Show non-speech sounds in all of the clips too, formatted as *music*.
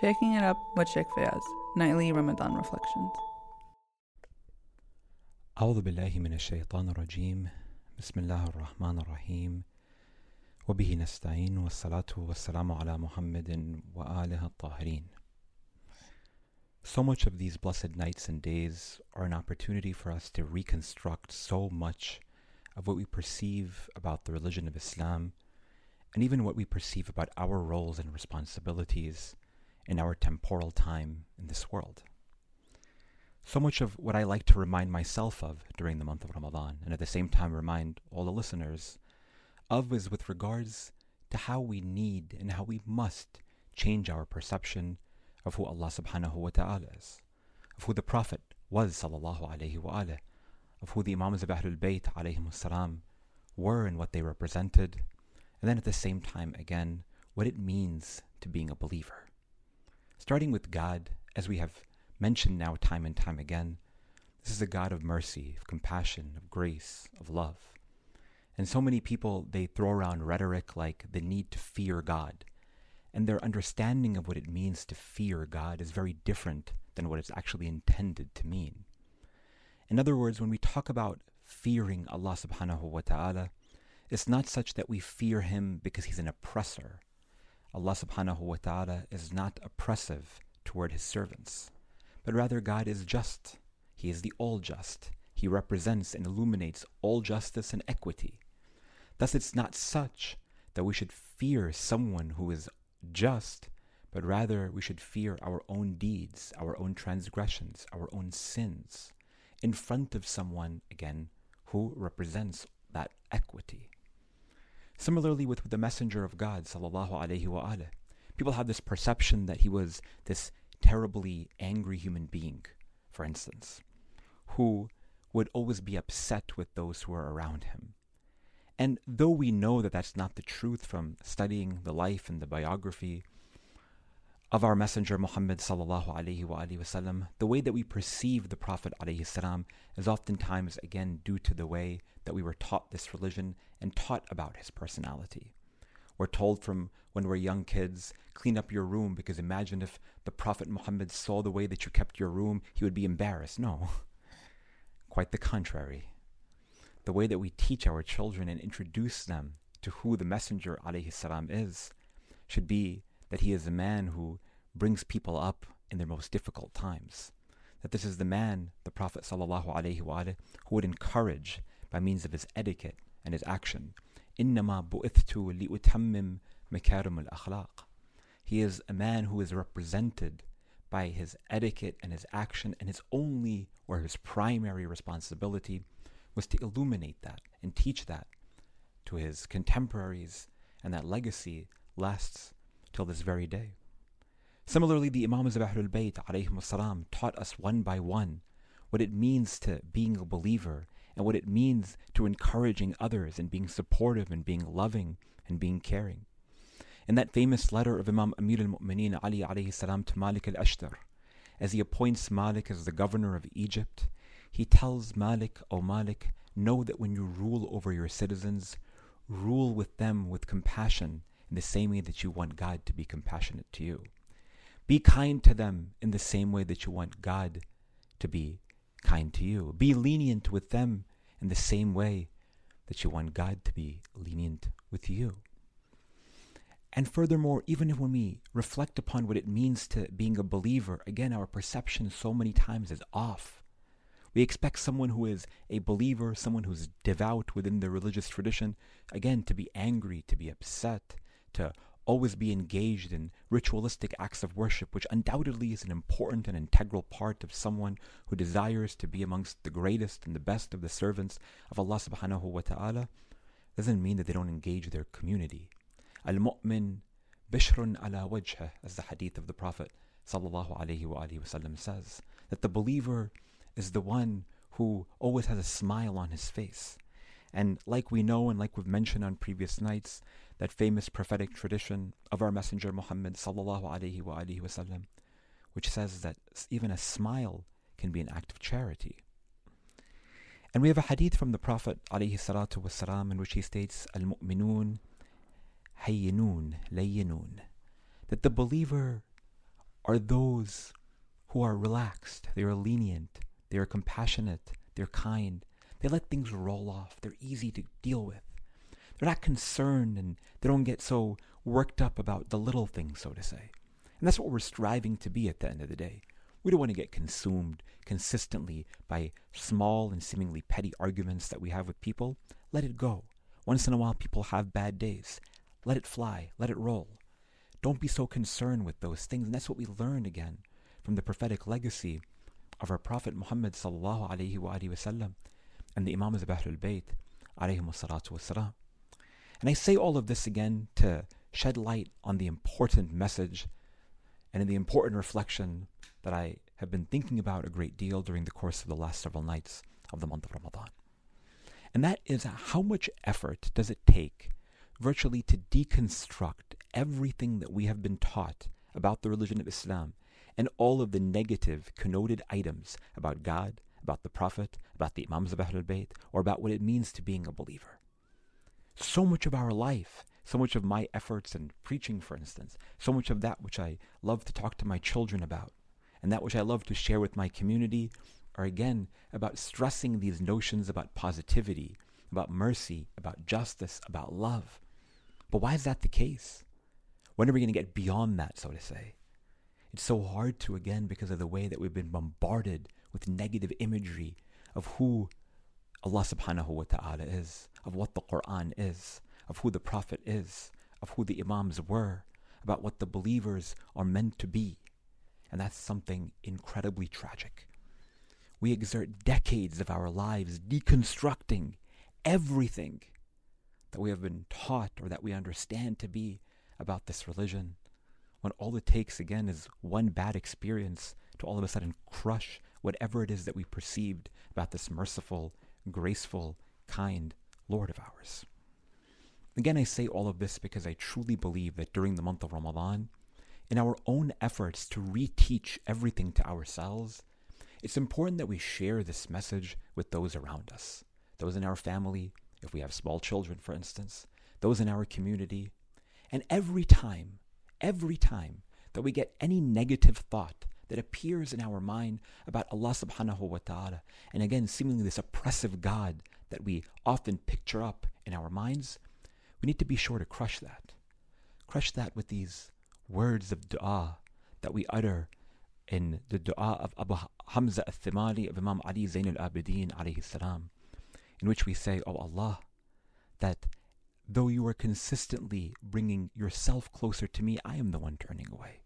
Shaking It Up with Sheikh Fayaz, Nightly Ramadan Reflections. أعوذ بالله من الشيطان الرجيم بسم الله الرحمن الرحيم وبه نستعين والصلاة والسلام على محمد وآله الطاهرين So much of these blessed nights and days are an opportunity for us to reconstruct so much of what we perceive about the religion of Islam and even what we perceive about our roles and responsibilities in our temporal time in this world. So much of what I like to remind myself of during the month of Ramadan, and at the same time remind all the listeners of, is with regards to how we need and how we must change our perception of who Allah subhanahu wa ta'ala is, of who the Prophet was sallallahu alayhi wa alayhi, of who the Imams of Ahlul Bayt alayhim salam were and what they represented, and then at the same time again, what it means to being a believer. Starting with God, as we have mentioned now time and time again, this is a God of mercy, of compassion, of grace, of love. And so many people, they throw around rhetoric like the need to fear God. And their understanding of what it means to fear God is very different than what it's actually intended to mean. In other words, when we talk about fearing Allah subhanahu wa ta'ala, it's not such that we fear Him because He's an oppressor Allah subhanahu wa ta'ala is not oppressive toward his servants, but rather God is just. He is the all just. He represents and illuminates all justice and equity. Thus, it's not such that we should fear someone who is just, but rather we should fear our own deeds, our own transgressions, our own sins, in front of someone, again, who represents that equity. Similarly with the Messenger of God, sallallahu alaihi wasallam, people have this perception that he was this terribly angry human being, for instance, who would always be upset with those who were around him. And though we know that that's not the truth from studying the life and the biography of our messenger Muhammad sallallahu alaihi wasallam, the way that we perceive the Prophet alaihi salam is oftentimes again due to the way that we were taught this religion and taught about his personality. We're told from when we're young kids, clean up your room because imagine if the Prophet Muhammad saw the way that you kept your room, he would be embarrassed. No, *laughs* quite the contrary. The way that we teach our children and introduce them to who the Messenger alayhi salam is should be that he is a man who brings people up in their most difficult times. That this is the man, the Prophet ﷺ, who would encourage by means of his etiquette and his action. إِنَّمَا بُئِثْتُ لِأُتَمِّمْ مَكَارِمُ الْأَخْلَاقِ He is a man who is represented by his etiquette and his action, and his only or his primary responsibility was to illuminate that and teach that to his contemporaries, and that legacy lasts till this very day. Similarly, the Imams of Ahlul Bayt alayhim taught us one by one what it means to being a believer and what it means to encouraging others and being supportive and being loving and being caring. In that famous letter of Imam Amir al-Mu'mineen Ali alayhi to Malik al-Ashtar, as he appoints Malik as the governor of Egypt, he tells Malik, O Malik, know that when you rule over your citizens, rule with them with compassion in the same way that you want God to be compassionate to you. Be kind to them in the same way that you want God to be kind to you. Be lenient with them in the same way that you want God to be lenient with you. And furthermore, even when we reflect upon what it means to being a believer, again, our perception so many times is off. We expect someone who is a believer, someone who's devout within the religious tradition, again, to be angry, to be upset, to always be engaged in ritualistic acts of worship, which undoubtedly is an important and integral part of someone who desires to be amongst the greatest and the best of the servants of Allah subhanahu wa ta'ala, doesn't mean that they don't engage their community. Al-mu'min bishrun ala wajhah, as the hadith of the Prophet sallallahu alayhi wa wasallam says, that the believer is the one who always has a smile on his face. And like we know and like we've mentioned on previous nights, that famous prophetic tradition of our Messenger Muhammad sallallahu alaihi wasallam, which says that even a smile can be an act of charity. And we have a hadith from the Prophet alayhi salatu wasalam in which he states, Al-mu'minun hayyinun layyinun, that the believer are those who are relaxed, they are lenient, they are compassionate, they're kind. They let things roll off. They're easy to deal with. They're not concerned and they don't get so worked up about the little things, so to say. And that's what we're striving to be at the end of the day. We don't want to get consumed consistently by small and seemingly petty arguments that we have with people. Let it go. Once in a while, people have bad days. Let it fly. Let it roll. Don't be so concerned with those things. And that's what we learned again from the prophetic legacy of our Prophet Muhammad sallallahu alayhi wa and the Imams of Ahlul Bayt alayhim salatu. And I say all of this again to shed light on the important message and in the important reflection that I have been thinking about a great deal during the course of the last several nights of the month of Ramadan. And that is how much effort does it take virtually to deconstruct everything that we have been taught about the religion of Islam and all of the negative connoted items about God, about the Prophet, about the Imams of Ahlul Bayt, or about what it means to being a believer. So much of our life, so much of my efforts and preaching, for instance, so much of that which I love to talk to my children about, and that which I love to share with my community, are again about stressing these notions about positivity, about mercy, about justice, about love. But why is that the case? When are we going to get beyond that, so to say? It's so hard to, again, because of the way that we've been bombarded with negative imagery of who Allah subhanahu wa ta'ala is, of what the Quran is, of who the Prophet is, of who the Imams were, about what the believers are meant to be. And that's something incredibly tragic. We exert decades of our lives deconstructing everything that we have been taught or that we understand to be about this religion, when all it takes, again, is one bad experience to all of a sudden crush whatever it is that we perceived about this merciful, graceful, kind Lord of ours. Again, I say all of this because I truly believe that during the month of Ramadan, in our own efforts to reteach everything to ourselves, it's important that we share this message with those around us, those in our family, if we have small children, for instance, those in our community. And every time, every time that we get any negative thought that appears in our mind about Allah subhanahu wa ta'ala, and again, seemingly this oppressive God that we often picture up in our minds, we need to be sure to crush that. Crush that with these words of dua that we utter in the dua of Abu Hamza al-Thimali of Imam Ali Zain al-Abidin in which we say, O oh Allah, that though you are consistently bringing yourself closer to me, I am the one turning away.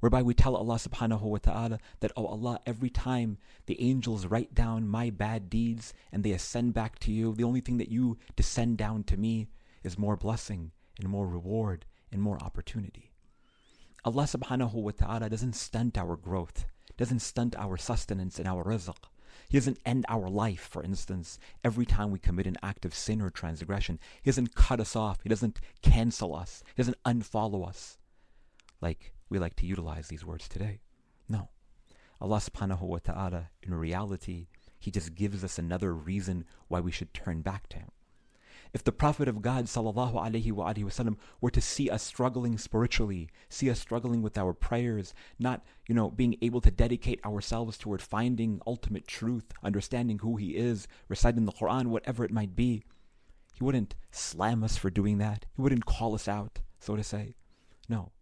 Whereby we tell Allah subhanahu wa ta'ala that, O oh Allah, every time the angels write down my bad deeds and they ascend back to you, the only thing that you descend down to me is more blessing and more reward and more opportunity. Allah subhanahu wa ta'ala doesn't stunt our growth, doesn't stunt our sustenance and our rizq. He doesn't end our life, for instance, every time we commit an act of sin or transgression. He doesn't cut us off. He doesn't cancel us. He doesn't unfollow us like we like to utilize these words today. No. Allah subhanahu wa ta'ala, in reality, He just gives us another reason why we should turn back to Him. If the Prophet of God sallallahu alaihi wasallam were to see us struggling spiritually, see us struggling with our prayers, not, you know, being able to dedicate ourselves toward finding ultimate truth, understanding who he is, reciting the Quran, whatever it might be, he wouldn't slam us for doing that. He wouldn't call us out, so to say. No.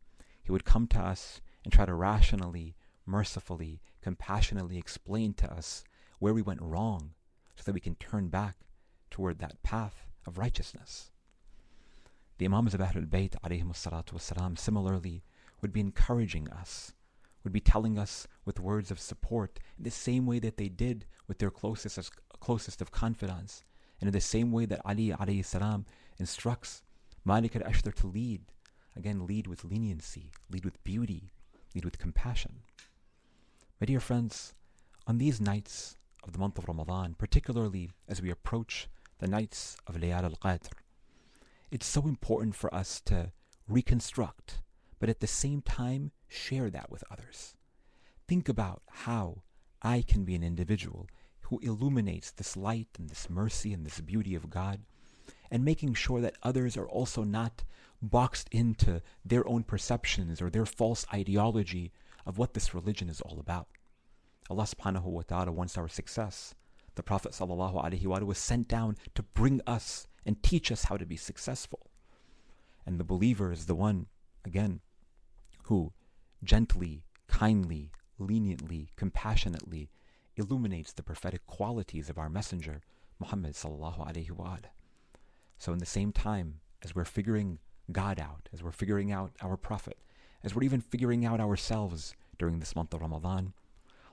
He would come to us and try to rationally, mercifully, compassionately explain to us where we went wrong so that we can turn back toward that path of righteousness. The Imams of Ahlul Bayt والسلام, similarly would be encouraging us, would be telling us with words of support in the same way that they did with their closest, closest of confidants, and in the same way that Ali السلام, instructs Malik al-Ashtar to lead. Again, lead with leniency, lead with beauty, lead with compassion. My dear friends, on these nights of the month of Ramadan, particularly as we approach the nights of Layal al-Qadr. It's so important for us to reconstruct, but at the same time, share that with others. Think about how I can be an individual who illuminates this light and this mercy and this beauty of God, and making sure that others are also not boxed into their own perceptions or their false ideology of what this religion is all about. Allah subhanahu wa ta'ala wants our success. The Prophet sallallahu alaihi wasallam was sent down to bring us and teach us how to be successful. And the believer is the one, again, who gently, kindly, leniently, compassionately illuminates the prophetic qualities of our messenger, Muhammad sallallahu alaihi wasallam. So in the same time as we're figuring God out, as we're figuring out our prophet, as we're even figuring out ourselves during this month of Ramadan,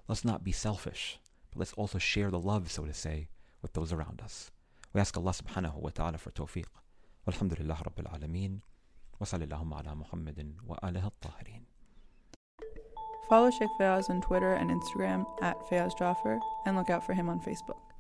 let's not be selfish, but let's also share the love, so to say, with those around us. We ask Allah subhanahu wa ta'ala for tawfiq. Walhamdulillah Rabbil Alameen. Sallallahu ala Muhammadin wa alihi al-tahirin. Follow Sheikh Fayaz on Twitter and Instagram at Fayaz Jaffer and look out for him on Facebook.